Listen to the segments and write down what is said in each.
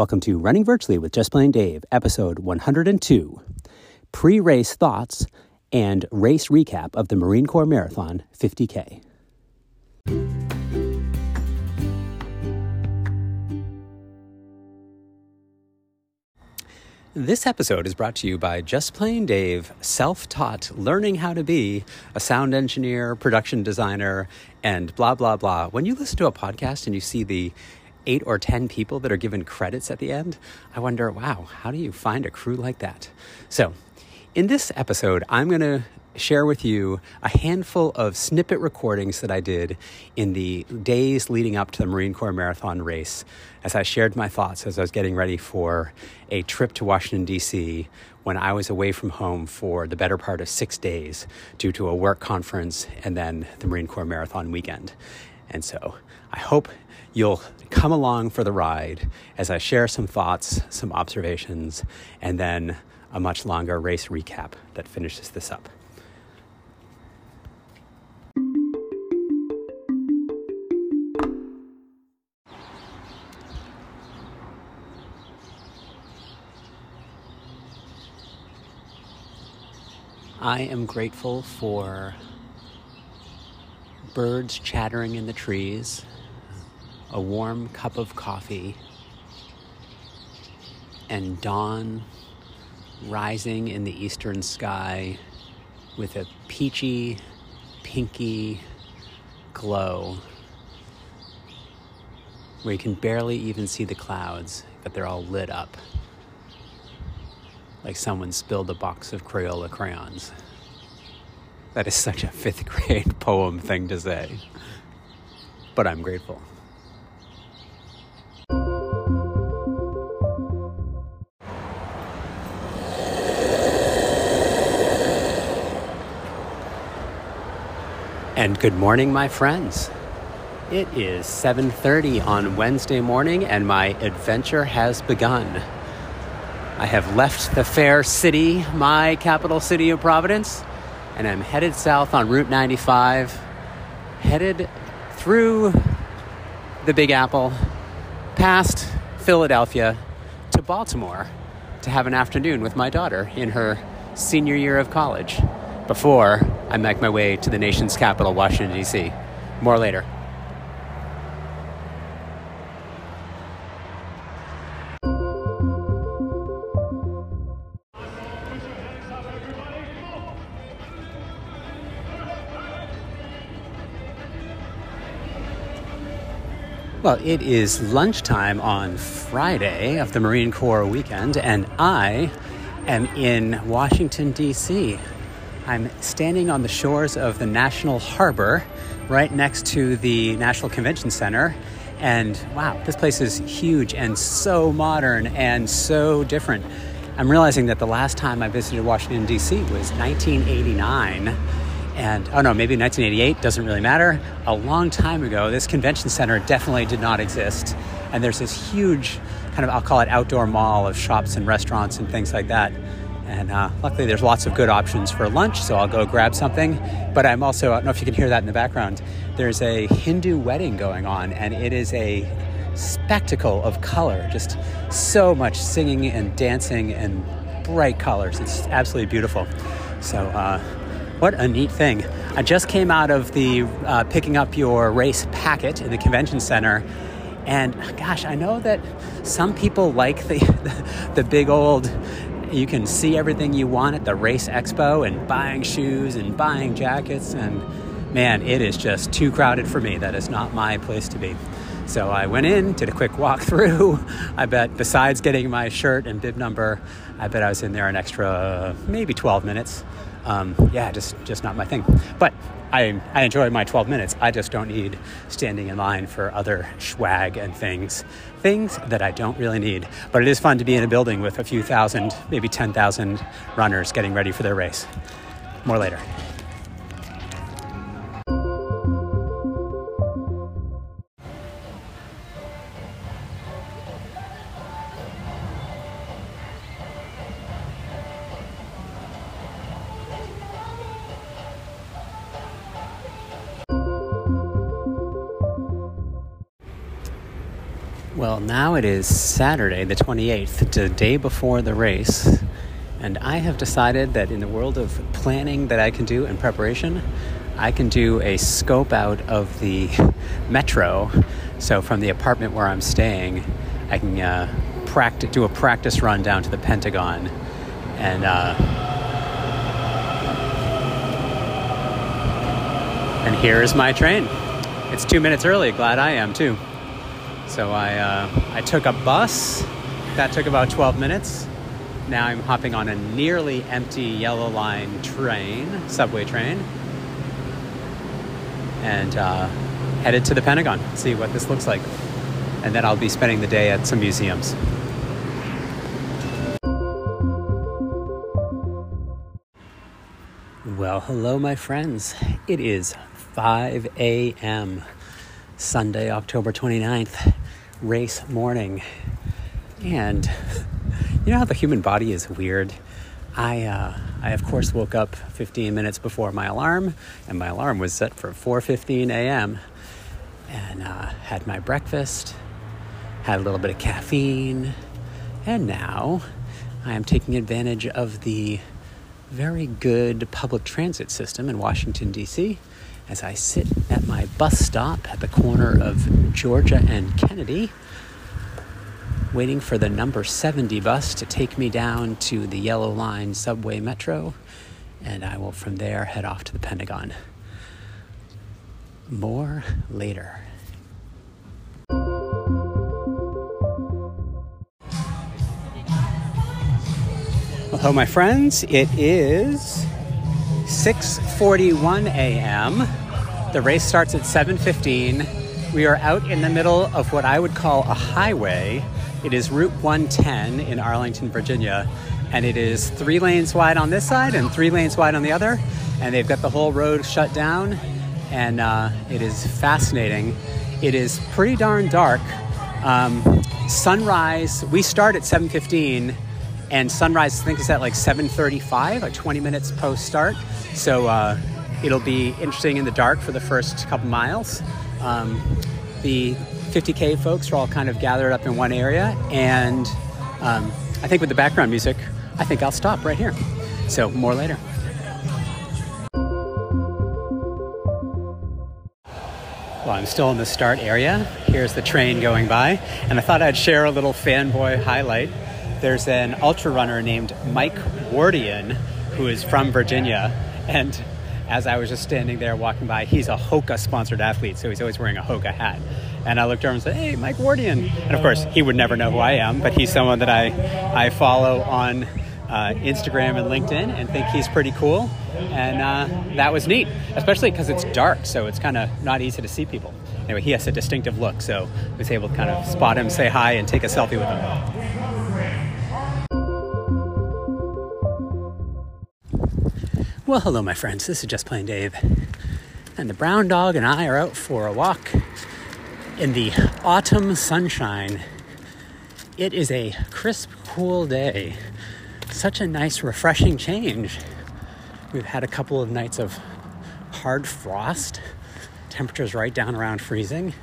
Welcome to Running Virtually with Just Plain Dave, episode 102 Pre race thoughts and race recap of the Marine Corps Marathon 50K. This episode is brought to you by Just Plain Dave, self taught learning how to be a sound engineer, production designer, and blah, blah, blah. When you listen to a podcast and you see the eight or 10 people that are given credits at the end, I wonder, wow, how do you find a crew like that? So, in this episode, I'm going to share with you a handful of snippet recordings that I did in the days leading up to the Marine Corps Marathon race as I shared my thoughts as I was getting ready for a trip to Washington, D.C. when I was away from home for the better part of six days due to a work conference and then the Marine Corps Marathon weekend. And so I hope you'll come along for the ride as I share some thoughts, some observations, and then a much longer race recap that finishes this up. I am grateful for birds chattering in the trees, a warm cup of coffee, and dawn rising in the eastern sky with a peachy, pinky glow where you can barely even see the clouds, but they're all lit up like someone spilled a box of Crayola crayons. That is such a fifth grade poem thing to say, but I'm grateful. And good morning, my friends. It is 7:30 on Wednesday morning and my adventure has begun. I have left the fair city, my capital city of Providence, and I'm headed south on Route 95, headed through the Big Apple, past Philadelphia to Baltimore to have an afternoon with my daughter in her senior year of college before I make my way to the nation's capital, Washington, D.C. More later. Well, it is lunchtime on Friday of the Marine Corps weekend, and I am in Washington, D.C. I'm standing on the shores of the National Harbor right next to the National Convention Center. And wow, this place is huge and so modern and so different. I'm realizing that the last time I visited Washington, D.C. was 1989 and oh no, maybe 1988, doesn't really matter. A long time ago, this convention center definitely did not exist. And there's this huge kind of, I'll call it outdoor mall of shops and restaurants and things like that. And uh, luckily, there's lots of good options for lunch, so I'll go grab something. But I'm also, I don't know if you can hear that in the background, there's a Hindu wedding going on, and it is a spectacle of color. Just so much singing and dancing and bright colors. It's absolutely beautiful. So, uh, what a neat thing. I just came out of the uh, picking up your race packet in the convention center. And gosh, I know that some people like the, the, the big old, you can see everything you want at the race expo and buying shoes and buying jackets. And man, it is just too crowded for me. That is not my place to be. So I went in, did a quick walk through. I bet besides getting my shirt and bib number, I bet I was in there an extra maybe 12 minutes um, yeah, just just not my thing. But I I enjoy my 12 minutes. I just don't need standing in line for other swag and things, things that I don't really need. But it is fun to be in a building with a few thousand, maybe 10,000 runners getting ready for their race. More later. Well, now it is Saturday, the 28th, the day before the race, and I have decided that in the world of planning that I can do and preparation, I can do a scope out of the metro. So, from the apartment where I'm staying, I can uh, practice, do a practice run down to the Pentagon and. Uh, and here is my train. It's two minutes early. Glad I am too. So I, uh, I took a bus. That took about 12 minutes. Now I'm hopping on a nearly empty yellow line train, subway train, and uh, headed to the Pentagon, see what this looks like. And then I'll be spending the day at some museums. Well, hello, my friends. It is 5 a.m. Sunday, October 29th, race morning. And you know how the human body is weird? I, uh, I of course woke up 15 minutes before my alarm, and my alarm was set for 4:15 a.m. And uh, had my breakfast, had a little bit of caffeine, and now I am taking advantage of the very good public transit system in Washington D.C as I sit at my bus stop at the corner of Georgia and Kennedy, waiting for the number 70 bus to take me down to the Yellow Line subway metro, and I will from there head off to the Pentagon. More later. Hello, my friends. It is 6:41 a.m. The race starts at 7:15. We are out in the middle of what I would call a highway. It is Route 110 in Arlington, Virginia, and it is 3 lanes wide on this side and 3 lanes wide on the other, and they've got the whole road shut down and uh, it is fascinating. It is pretty darn dark. Um, sunrise, we start at 7:15 and sunrise I think is at like 7:35, like 20 minutes post start. So uh, it'll be interesting in the dark for the first couple miles. Um, the 50k folks are all kind of gathered up in one area, and um, I think with the background music, I think I'll stop right here. So more later. Well, I'm still in the start area. Here's the train going by, and I thought I'd share a little fanboy highlight. There's an ultra runner named Mike Wardian who is from Virginia, and as I was just standing there walking by, he's a Hoka sponsored athlete, so he's always wearing a Hoka hat. And I looked over and said, Hey, Mike Wardian. And of course, he would never know who I am, but he's someone that I, I follow on uh, Instagram and LinkedIn and think he's pretty cool. And uh, that was neat, especially because it's dark, so it's kind of not easy to see people. Anyway, he has a distinctive look, so I was able to kind of spot him, say hi, and take a selfie with him. Well, hello, my friends. This is Just Plain Dave. And the brown dog and I are out for a walk in the autumn sunshine. It is a crisp, cool day. Such a nice, refreshing change. We've had a couple of nights of hard frost, temperatures right down around freezing,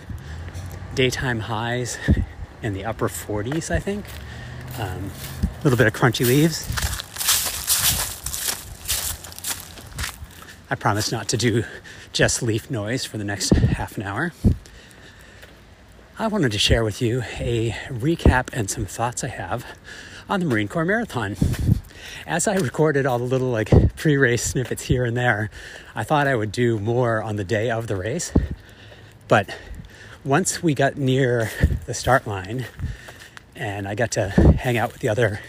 daytime highs in the upper 40s, I think. Um, a little bit of crunchy leaves. I promise not to do just leaf noise for the next half an hour. I wanted to share with you a recap and some thoughts I have on the Marine Corps Marathon. As I recorded all the little like pre-race snippets here and there, I thought I would do more on the day of the race. But once we got near the start line and I got to hang out with the other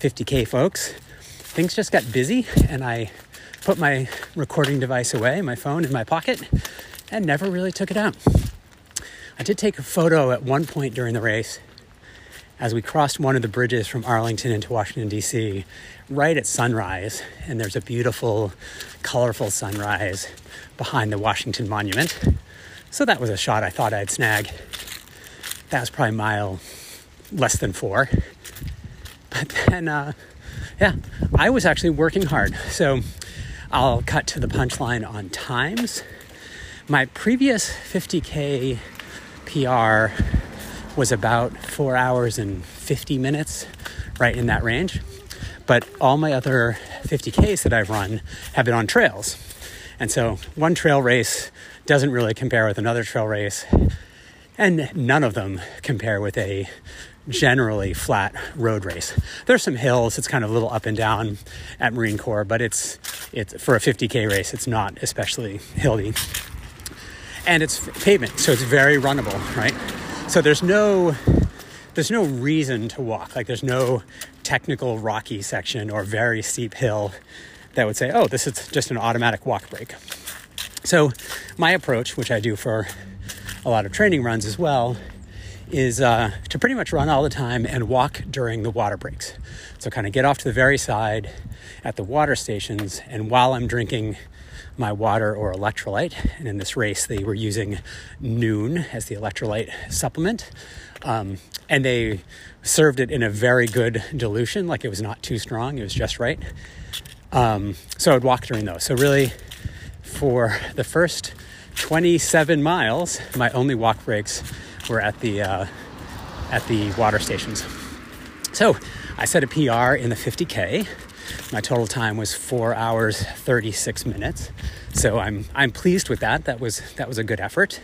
50k folks, things just got busy and I put my recording device away, my phone in my pocket, and never really took it out. I did take a photo at one point during the race as we crossed one of the bridges from Arlington into Washington, D.C., right at sunrise. And there's a beautiful, colorful sunrise behind the Washington Monument. So that was a shot I thought I'd snag. That was probably mile less than four. But then, uh, yeah, I was actually working hard. So I'll cut to the punchline on times. My previous 50K PR was about four hours and 50 minutes, right in that range. But all my other 50Ks that I've run have been on trails. And so one trail race doesn't really compare with another trail race. And none of them compare with a generally flat road race. There's some hills, it's kind of a little up and down at Marine Corps, but it's it's for a 50k race, it's not especially hilly. And it's pavement, so it's very runnable, right? So there's no there's no reason to walk. Like there's no technical rocky section or very steep hill that would say, "Oh, this is just an automatic walk break." So my approach, which I do for a lot of training runs as well, is uh, to pretty much run all the time and walk during the water breaks. So, kind of get off to the very side at the water stations, and while I'm drinking my water or electrolyte, and in this race they were using Nuun as the electrolyte supplement, um, and they served it in a very good dilution, like it was not too strong, it was just right. Um, so I'd walk during those. So, really, for the first 27 miles, my only walk breaks were at the uh, at the water stations. So I set a PR in the 50k. My total time was four hours 36 minutes. So I'm I'm pleased with that. That was that was a good effort.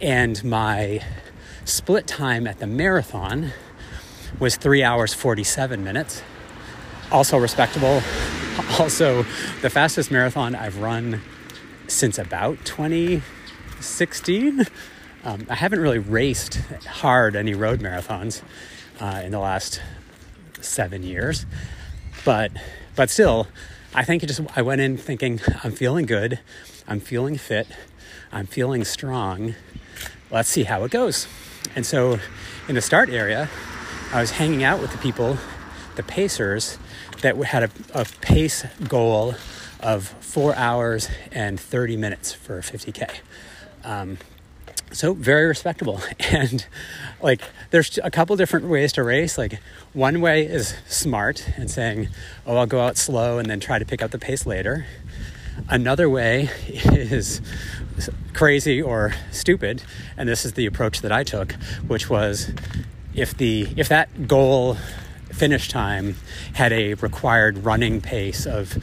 And my split time at the marathon was three hours 47 minutes. Also respectable. Also the fastest marathon I've run since about 2016. Um, I haven't really raced hard any road marathons uh, in the last seven years, but but still, I think it just I went in thinking I'm feeling good, I'm feeling fit, I'm feeling strong. Let's see how it goes. And so, in the start area, I was hanging out with the people, the pacers, that had a, a pace goal of four hours and 30 minutes for 50k. Um, so very respectable. And like there's a couple different ways to race. Like one way is smart and saying oh i'll go out slow and then try to pick up the pace later. Another way is crazy or stupid and this is the approach that i took which was if the if that goal finish time had a required running pace of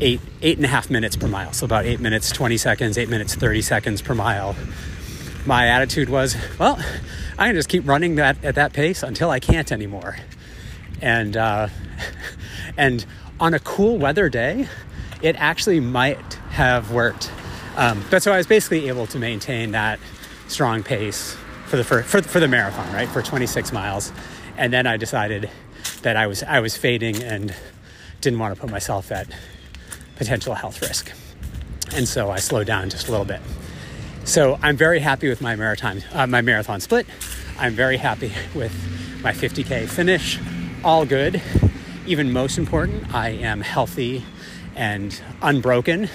eight eight and a half minutes per mile so about eight minutes 20 seconds eight minutes 30 seconds per mile my attitude was, well, I can just keep running that at that pace until I can't anymore. And uh, and on a cool weather day, it actually might have worked. Um, but so I was basically able to maintain that strong pace for the for, for, for the marathon, right, for 26 miles. And then I decided that I was I was fading and didn't want to put myself at potential health risk. And so I slowed down just a little bit. So I'm very happy with my marathon, uh, my marathon split. I'm very happy with my 50k finish. All good. Even most important, I am healthy and unbroken.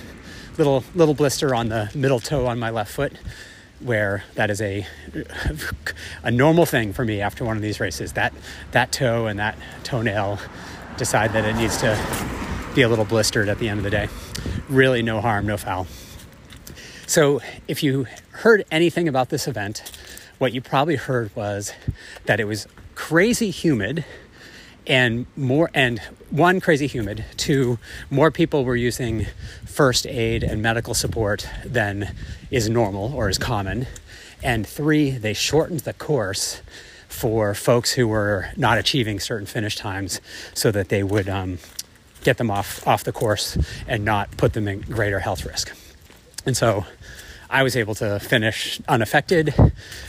Little little blister on the middle toe on my left foot, where that is a a normal thing for me after one of these races. That that toe and that toenail decide that it needs to be a little blistered at the end of the day. Really, no harm, no foul. So, if you heard anything about this event, what you probably heard was that it was crazy humid and more and one crazy humid. Two more people were using first aid and medical support than is normal or is common. And three they shortened the course for folks who were not achieving certain finish times so that they would um, get them off off the course and not put them in greater health risk. And so I was able to finish unaffected.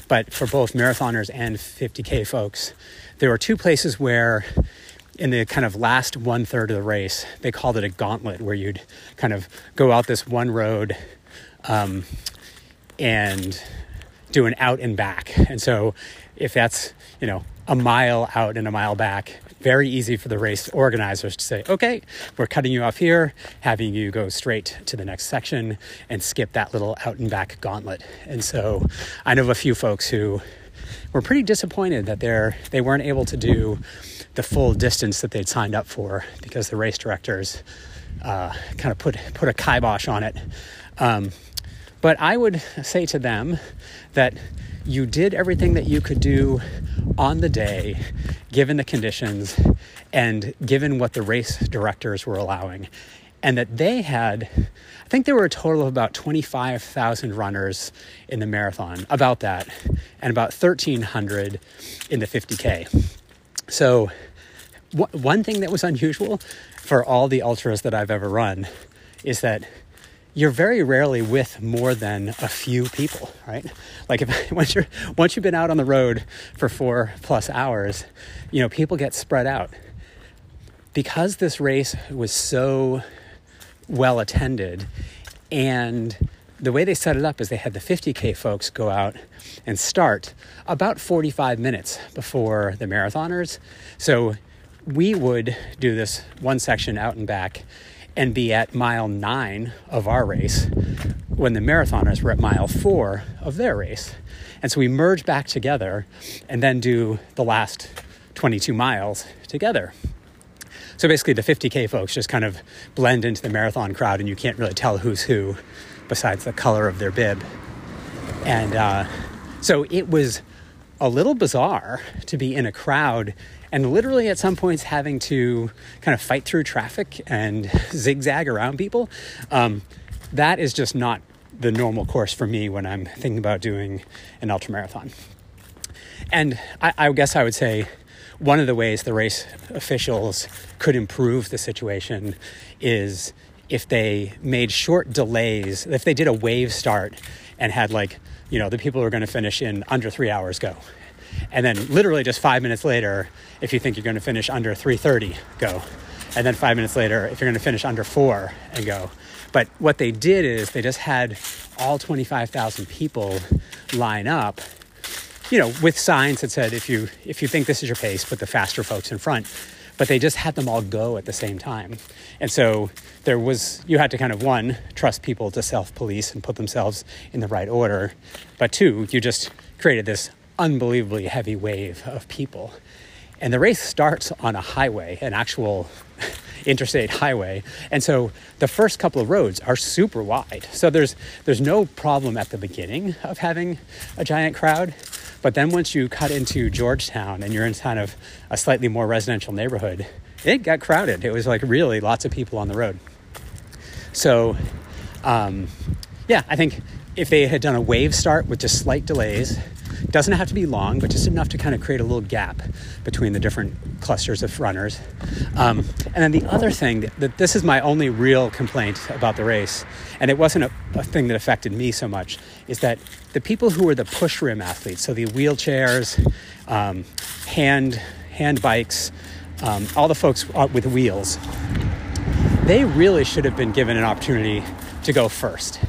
But for both marathoners and 50K folks, there were two places where, in the kind of last one third of the race, they called it a gauntlet, where you'd kind of go out this one road um, and do an out and back. And so, if that's, you know, a mile out and a mile back, very easy for the race organizers to say, okay, we're cutting you off here, having you go straight to the next section and skip that little out and back gauntlet. And so I know of a few folks who were pretty disappointed that they're they weren't able to do the full distance that they'd signed up for because the race directors uh, kind of put put a kibosh on it. Um, but I would say to them that you did everything that you could do on the day, given the conditions and given what the race directors were allowing. And that they had, I think there were a total of about 25,000 runners in the marathon, about that, and about 1,300 in the 50K. So, one thing that was unusual for all the ultras that I've ever run is that you're very rarely with more than a few people, right? Like if once you're once you've been out on the road for four plus hours, you know, people get spread out. Because this race was so well attended and the way they set it up is they had the 50k folks go out and start about 45 minutes before the marathoners. So we would do this one section out and back and be at mile nine of our race when the marathoners were at mile four of their race. And so we merge back together and then do the last 22 miles together. So basically, the 50K folks just kind of blend into the marathon crowd, and you can't really tell who's who besides the color of their bib. And uh, so it was a little bizarre to be in a crowd and literally at some points having to kind of fight through traffic and zigzag around people. Um, that is just not the normal course for me when I'm thinking about doing an ultramarathon. And I, I guess I would say one of the ways the race officials could improve the situation is if they made short delays, if they did a wave start and had like, you know, the people who are going to finish in under three hours go. And then literally just five minutes later, if you think you're going to finish under 330, go. And then five minutes later, if you're going to finish under four and go. But what they did is they just had all 25,000 people line up, you know, with signs that said, if you, if you think this is your pace, put the faster folks in front. But they just had them all go at the same time. And so there was, you had to kind of one, trust people to self police and put themselves in the right order. But two, you just created this unbelievably heavy wave of people. And the race starts on a highway, an actual interstate highway. And so the first couple of roads are super wide. So there's there's no problem at the beginning of having a giant crowd. But then once you cut into Georgetown and you're in kind of a slightly more residential neighborhood, it got crowded. It was like really lots of people on the road. So um, yeah, I think if they had done a wave start with just slight delays, doesn't have to be long, but just enough to kind of create a little gap between the different clusters of runners. Um, and then the other thing that, that, this is my only real complaint about the race, and it wasn't a, a thing that affected me so much, is that the people who were the push rim athletes, so the wheelchairs, um, hand hand bikes, um, all the folks with wheels, they really should have been given an opportunity to go first.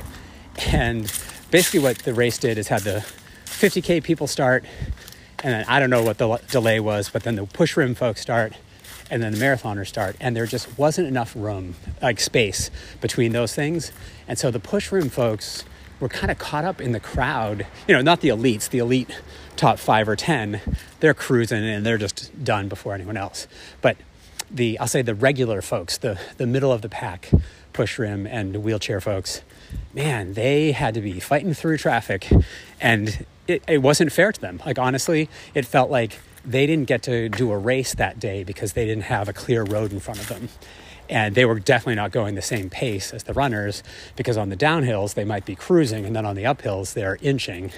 And basically, what the race did is had the 50K people start, and then I don't know what the delay was, but then the push rim folks start, and then the marathoners start, and there just wasn't enough room, like space between those things. And so the push rim folks were kind of caught up in the crowd. You know, not the elites, the elite top five or 10, they're cruising and they're just done before anyone else. But the, I'll say the regular folks, the, the middle of the pack, push rim and wheelchair folks, man, they had to be fighting through traffic and it, it wasn't fair to them. Like, honestly, it felt like they didn't get to do a race that day because they didn't have a clear road in front of them. And they were definitely not going the same pace as the runners because on the downhills they might be cruising and then on the uphills they're inching.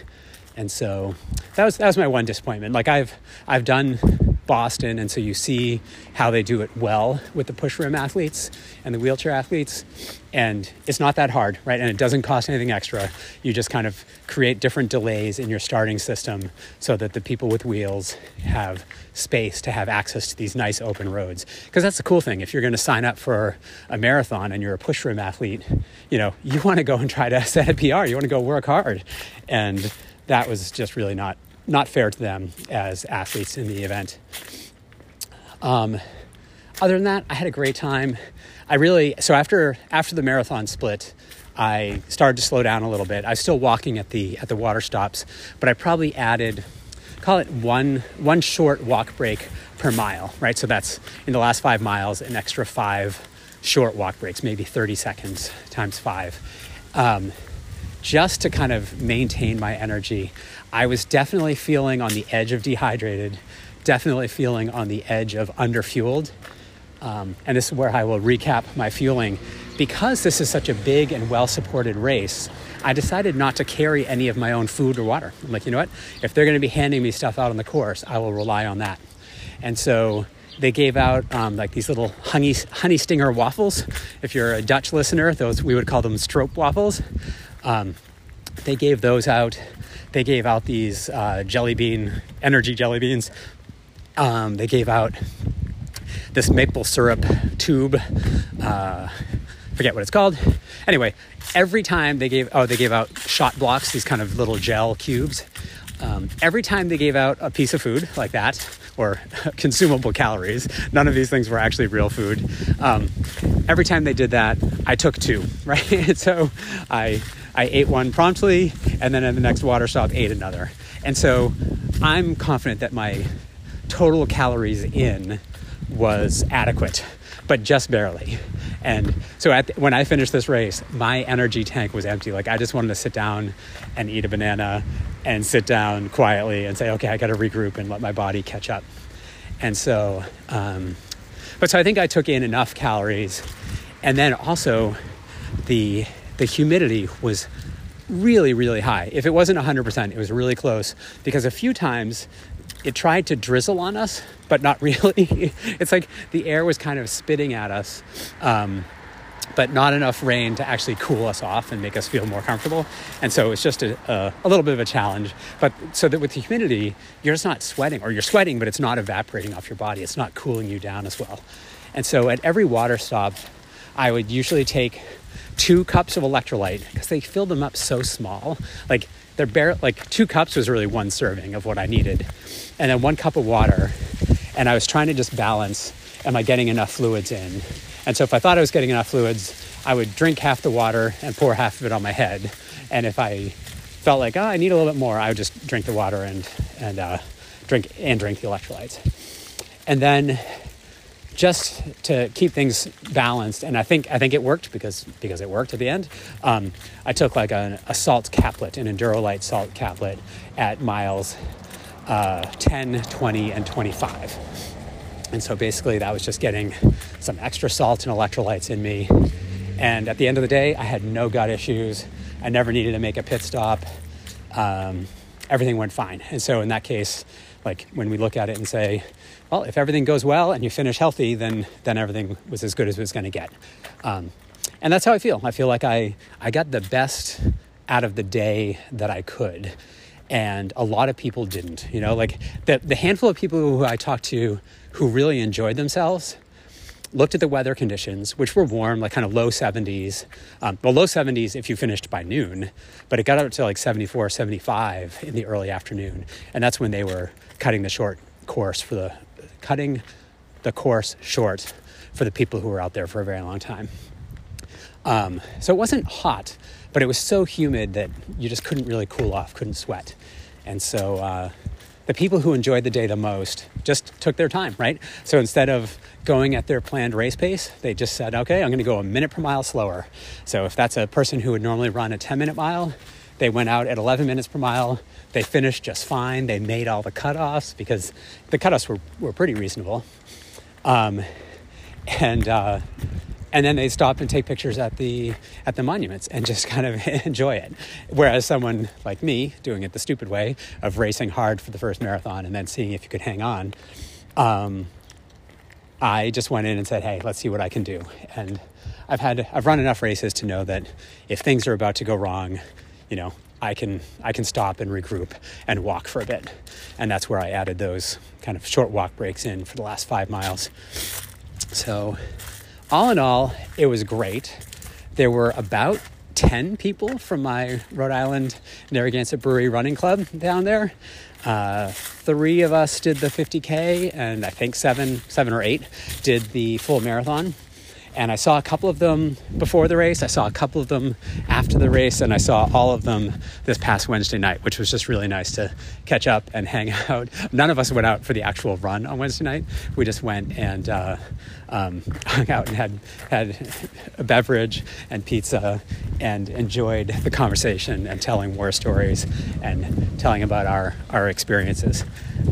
And so that was that was my one disappointment. Like I've I've done Boston, and so you see how they do it well with the push rim athletes and the wheelchair athletes. And it's not that hard, right? And it doesn't cost anything extra. You just kind of create different delays in your starting system so that the people with wheels have space to have access to these nice open roads. Because that's the cool thing. If you're going to sign up for a marathon and you're a push rim athlete, you know, you want to go and try to set a PR. You want to go work hard. And that was just really not not fair to them as athletes in the event. Um, other than that, I had a great time. I really so after after the marathon split, I started to slow down a little bit. I was still walking at the at the water stops, but I probably added call it one one short walk break per mile, right? So that's in the last five miles, an extra five short walk breaks, maybe 30 seconds times five. Um, just to kind of maintain my energy. I was definitely feeling on the edge of dehydrated, definitely feeling on the edge of underfueled. Um, and this is where I will recap my fueling. Because this is such a big and well supported race, I decided not to carry any of my own food or water. I'm like, you know what? If they're going to be handing me stuff out on the course, I will rely on that. And so they gave out um, like these little honey, honey stinger waffles. If you're a Dutch listener, those we would call them stroop waffles. Um, they gave those out. They gave out these uh, jelly bean, energy jelly beans. Um, they gave out this maple syrup tube. Uh, forget what it's called. Anyway, every time they gave, oh, they gave out Shot Bloks, these kind of little gel cubes. Um, every time they gave out a piece of food like that, or consumable calories, none of these things were actually real food. Um, every time they did that, I took two, right? so I, I ate one promptly, and then at the next water stop, ate another. And so I'm confident that my total calories in was adequate, but just barely. And so the, when I finished this race, my energy tank was empty. Like I just wanted to sit down and eat a banana and sit down quietly and say, okay, I got to regroup and let my body catch up. And so, um, but so I think I took in enough calories. And then also the, the humidity was really, really high. If it wasn't 100%, it was really close because a few times it tried to drizzle on us, but not really. it's like the air was kind of spitting at us, um, but not enough rain to actually cool us off and make us feel more comfortable. And so it's just a, a, a little bit of a challenge. But so that with the humidity, you're just not sweating, or you're sweating, but it's not evaporating off your body. It's not cooling you down as well. And so at every water stop, I would usually take two cups of electrolyte because they filled them up so small. Like they're bare, like two cups was really one serving of what I needed and then one cup of water. And I was trying to just balance am I getting enough fluids in? And so if I thought I was getting enough fluids, I would drink half the water and pour half of it on my head. And if I felt like, oh, I need a little bit more, I would just drink the water and, and uh, drink and drink the electrolytes. And then just to keep things balanced, and I think I think it worked because because it worked at the end. Um, I took like a, a salt caplet, an Endurolyte salt caplet at miles uh, 10, 20, and 25. And so basically, that was just getting some extra salt and electrolytes in me. And at the end of the day, I had no gut issues. I never needed to make a pit stop. Um, everything went fine. And so, in that case, like when we look at it and say, well, if everything goes well and you finish healthy, then then everything was as good as it was going to get. Um, and that's how I feel. I feel like I I got the best out of the day that I could and a lot of people didn't. You know, like the, the handful of people who I talked to who really enjoyed themselves looked at the weather conditions, which were warm, like kind of low 70s. Um, well, low 70s if you finished by noon, but it got up to like 74, 75 in the early afternoon. And that's when they were cutting the short course for the, cutting the course short for the people who were out there for a very long time. Um, so it wasn't hot, but it was so humid that you just couldn't really cool off, couldn't sweat. And so uh, the people who enjoyed the day the most just took their time, right? So instead of going at their planned race pace, they just said, okay, I'm going to go a minute per mile slower. So if that's a person who would normally run a 10 minute mile, they went out at 11 minutes per mile. They finished just fine. They made all the cutoffs because the cutoffs were, were pretty reasonable. Um, and uh, and then they stop and take pictures at the at the monuments and just kind of enjoy it whereas someone like me doing it the stupid way of racing hard for the first marathon and then seeing if you could hang on um, i just went in and said hey let's see what i can do and i've had i've run enough races to know that if things are about to go wrong you know i can i can stop and regroup and walk for a bit and that's where i added those kind of short walk breaks in for the last five miles so all in all, it was great. There were about 10 people from my Rhode Island Narragansett Brewery Running Club down there. Uh, three of us did the 50K, and I think seven, seven or eight did the full marathon. And I saw a couple of them before the race, I saw a couple of them after the race, and I saw all of them this past Wednesday night, which was just really nice to catch up and hang out. None of us went out for the actual run on Wednesday night. We just went and uh, um, hung out and had, had a beverage and pizza and enjoyed the conversation and telling war stories and telling about our, our experiences.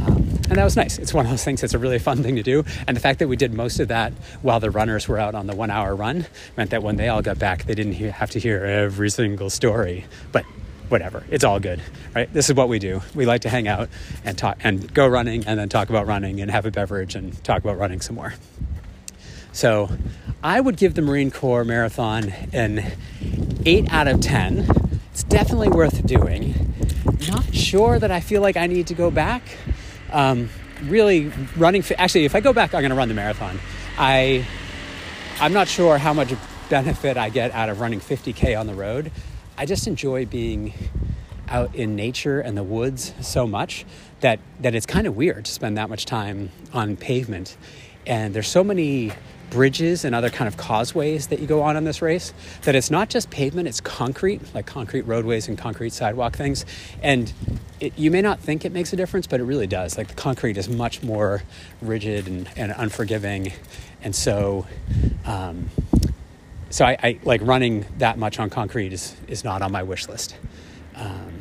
Um, and that was nice. It's one of those things that's a really fun thing to do. And the fact that we did most of that while the runners were out on the one hour run meant that when they all got back, they didn't have to hear every single story. But whatever, it's all good, right? This is what we do. We like to hang out and talk and go running and then talk about running and have a beverage and talk about running some more. So I would give the Marine Corps Marathon an 8 out of 10. It's definitely worth doing. Not sure that I feel like I need to go back. Um, really running, actually, if I go back, I'm going to run the marathon. I, I'm not sure how much benefit I get out of running 50K on the road. I just enjoy being out in nature and the woods so much that, that it's kind of weird to spend that much time on pavement. And there's so many bridges and other kind of causeways that you go on in this race that it's not just pavement it's concrete like concrete roadways and concrete sidewalk things. And it, you may not think it makes a difference but it really does. Like the concrete is much more rigid and, and unforgiving. And so um, so I, I, like running that much on concrete is, is not on my wish list. Um,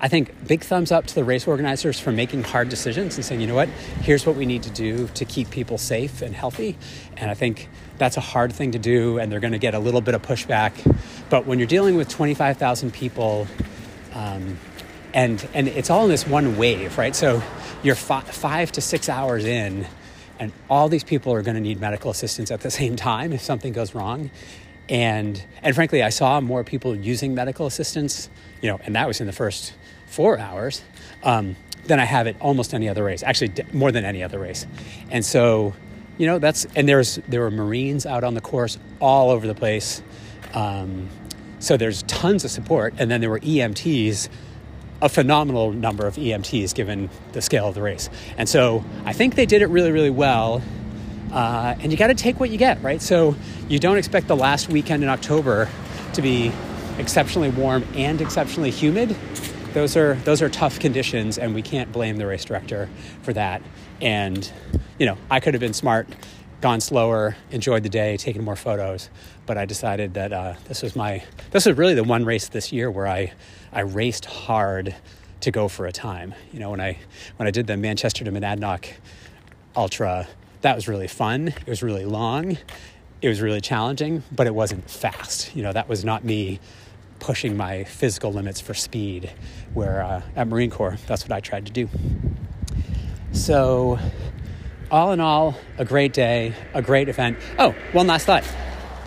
I think big thumbs up to the race organizers for making hard decisions and saying, you know what, here's what we need to do to keep people safe and healthy. And I think that's a hard thing to do, and they're going to get a little bit of pushback. But when you're dealing with 25,000 people, um, and and it's all in this one wave, right? So you're fi- five to six hours in, and all these people are going to need medical assistance at the same time if something goes wrong. And and frankly, I saw more people using medical assistance, you know, and that was in the first four hours um, than I have at almost any other race. Actually, more than any other race. And so, you know, that's and there's there were Marines out on the course all over the place. Um, so there's tons of support, and then there were EMTs, a phenomenal number of EMTs given the scale of the race. And so I think they did it really, really well. Uh, and you got to take what you get, right? So you don't expect the last weekend in October to be exceptionally warm and exceptionally humid those are those are tough conditions, and we can't blame the race director for that. And you know, I could have been smart, gone slower, enjoyed the day, taken more photos, but I decided that uh, this was my this was really the one race this year where I I raced hard to go for a time. You know, when I when I did the Manchester to Monadnock Ultra, that was really fun. It was really long. It was really challenging, but it wasn't fast. You know, that was not me pushing my physical limits for speed, where uh, at Marine Corps, that's what I tried to do. So, all in all, a great day, a great event. Oh, one last thought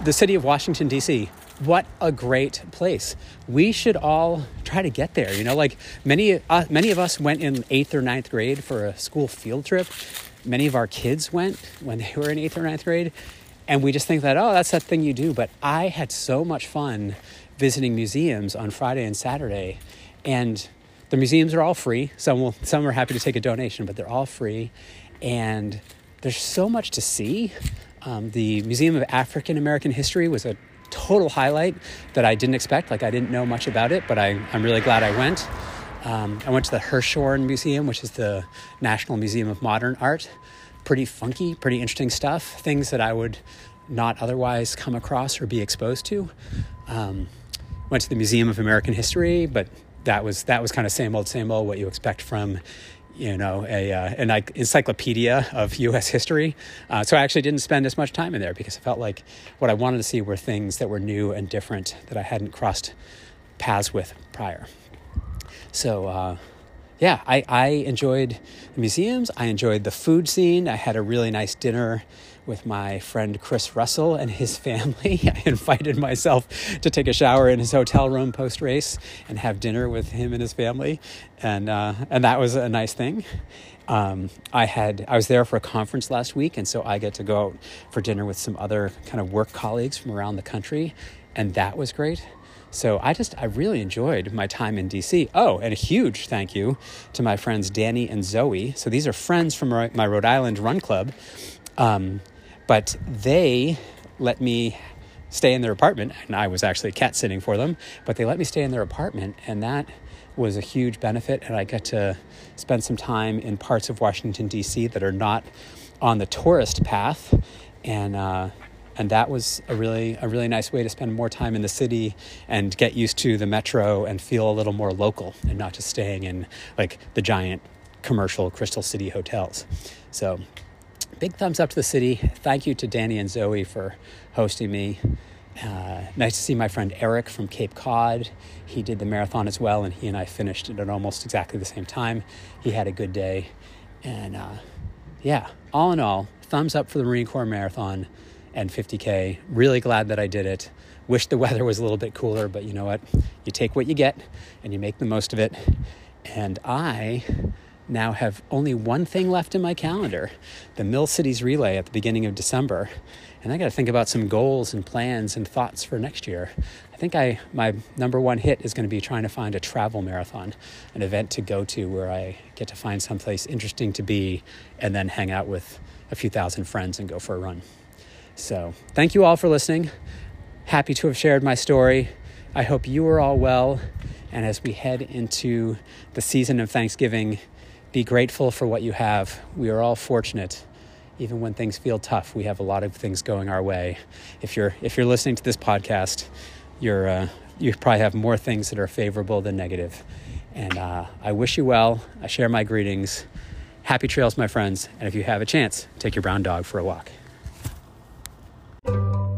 the city of Washington, D.C. What a great place. We should all try to get there. You know, like many, uh, many of us went in eighth or ninth grade for a school field trip. Many of our kids went when they were in eighth or ninth grade. And we just think that, oh, that's that thing you do. But I had so much fun visiting museums on Friday and Saturday, and the museums are all free. Some will, some are happy to take a donation, but they're all free, and there's so much to see. Um, the Museum of African American History was a total highlight that I didn't expect. Like I didn't know much about it, but I, I'm really glad I went. Um, I went to the Hirshhorn Museum, which is the National Museum of Modern Art. Pretty funky, pretty interesting stuff. Things that I would not otherwise come across or be exposed to. Um, went to the Museum of American History, but that was that was kind of same old, same old. What you expect from you know a uh, an encyclopedia of U.S. history. Uh, so I actually didn't spend as much time in there because I felt like what I wanted to see were things that were new and different that I hadn't crossed paths with prior. So. Uh, yeah, I, I enjoyed the museums. I enjoyed the food scene. I had a really nice dinner with my friend Chris Russell and his family. I invited myself to take a shower in his hotel room post race and have dinner with him and his family, and uh, and that was a nice thing. Um, I had I was there for a conference last week, and so I get to go out for dinner with some other kind of work colleagues from around the country, and that was great. So I just I really enjoyed my time in DC. Oh, and a huge thank you to my friends Danny and Zoe. So these are friends from my Rhode Island Run Club. Um, but they let me stay in their apartment. And I was actually cat sitting for them, but they let me stay in their apartment. And that was a huge benefit. And I got to spend some time in parts of Washington, D.C. that are not on the tourist path. And, uh, and that was a really a really nice way to spend more time in the city and get used to the metro and feel a little more local and not just staying in like the giant commercial Crystal City hotels. So big thumbs up to the city. Thank you to Danny and Zoe for hosting me. Uh, nice to see my friend Eric from Cape Cod. He did the marathon as well, and he and I finished it at almost exactly the same time. He had a good day. And uh, yeah, all in all, thumbs up for the Marine Corps Marathon and 50K. Really glad that I did it. Wish the weather was a little bit cooler, but you know what? You take what you get and you make the most of it. And I now have only one thing left in my calendar the Mill Cities Relay at the beginning of December. And I got to think about some goals and plans and thoughts for next year. I think I my number one hit is going to be trying to find a travel marathon, an event to go to where I get to find someplace interesting to be and then hang out with a few thousand friends and go for a run. So, thank you all for listening. Happy to have shared my story. I hope you are all well. And as we head into the season of Thanksgiving, be grateful for what you have. We are all fortunate. Even when things feel tough, we have a lot of things going our way. If you're if you're listening to this podcast, you're uh, you probably have more things that are favorable than negative. And uh, I wish you well. I share my greetings. Happy trails, my friends. And if you have a chance, take your brown dog for a walk. Bye.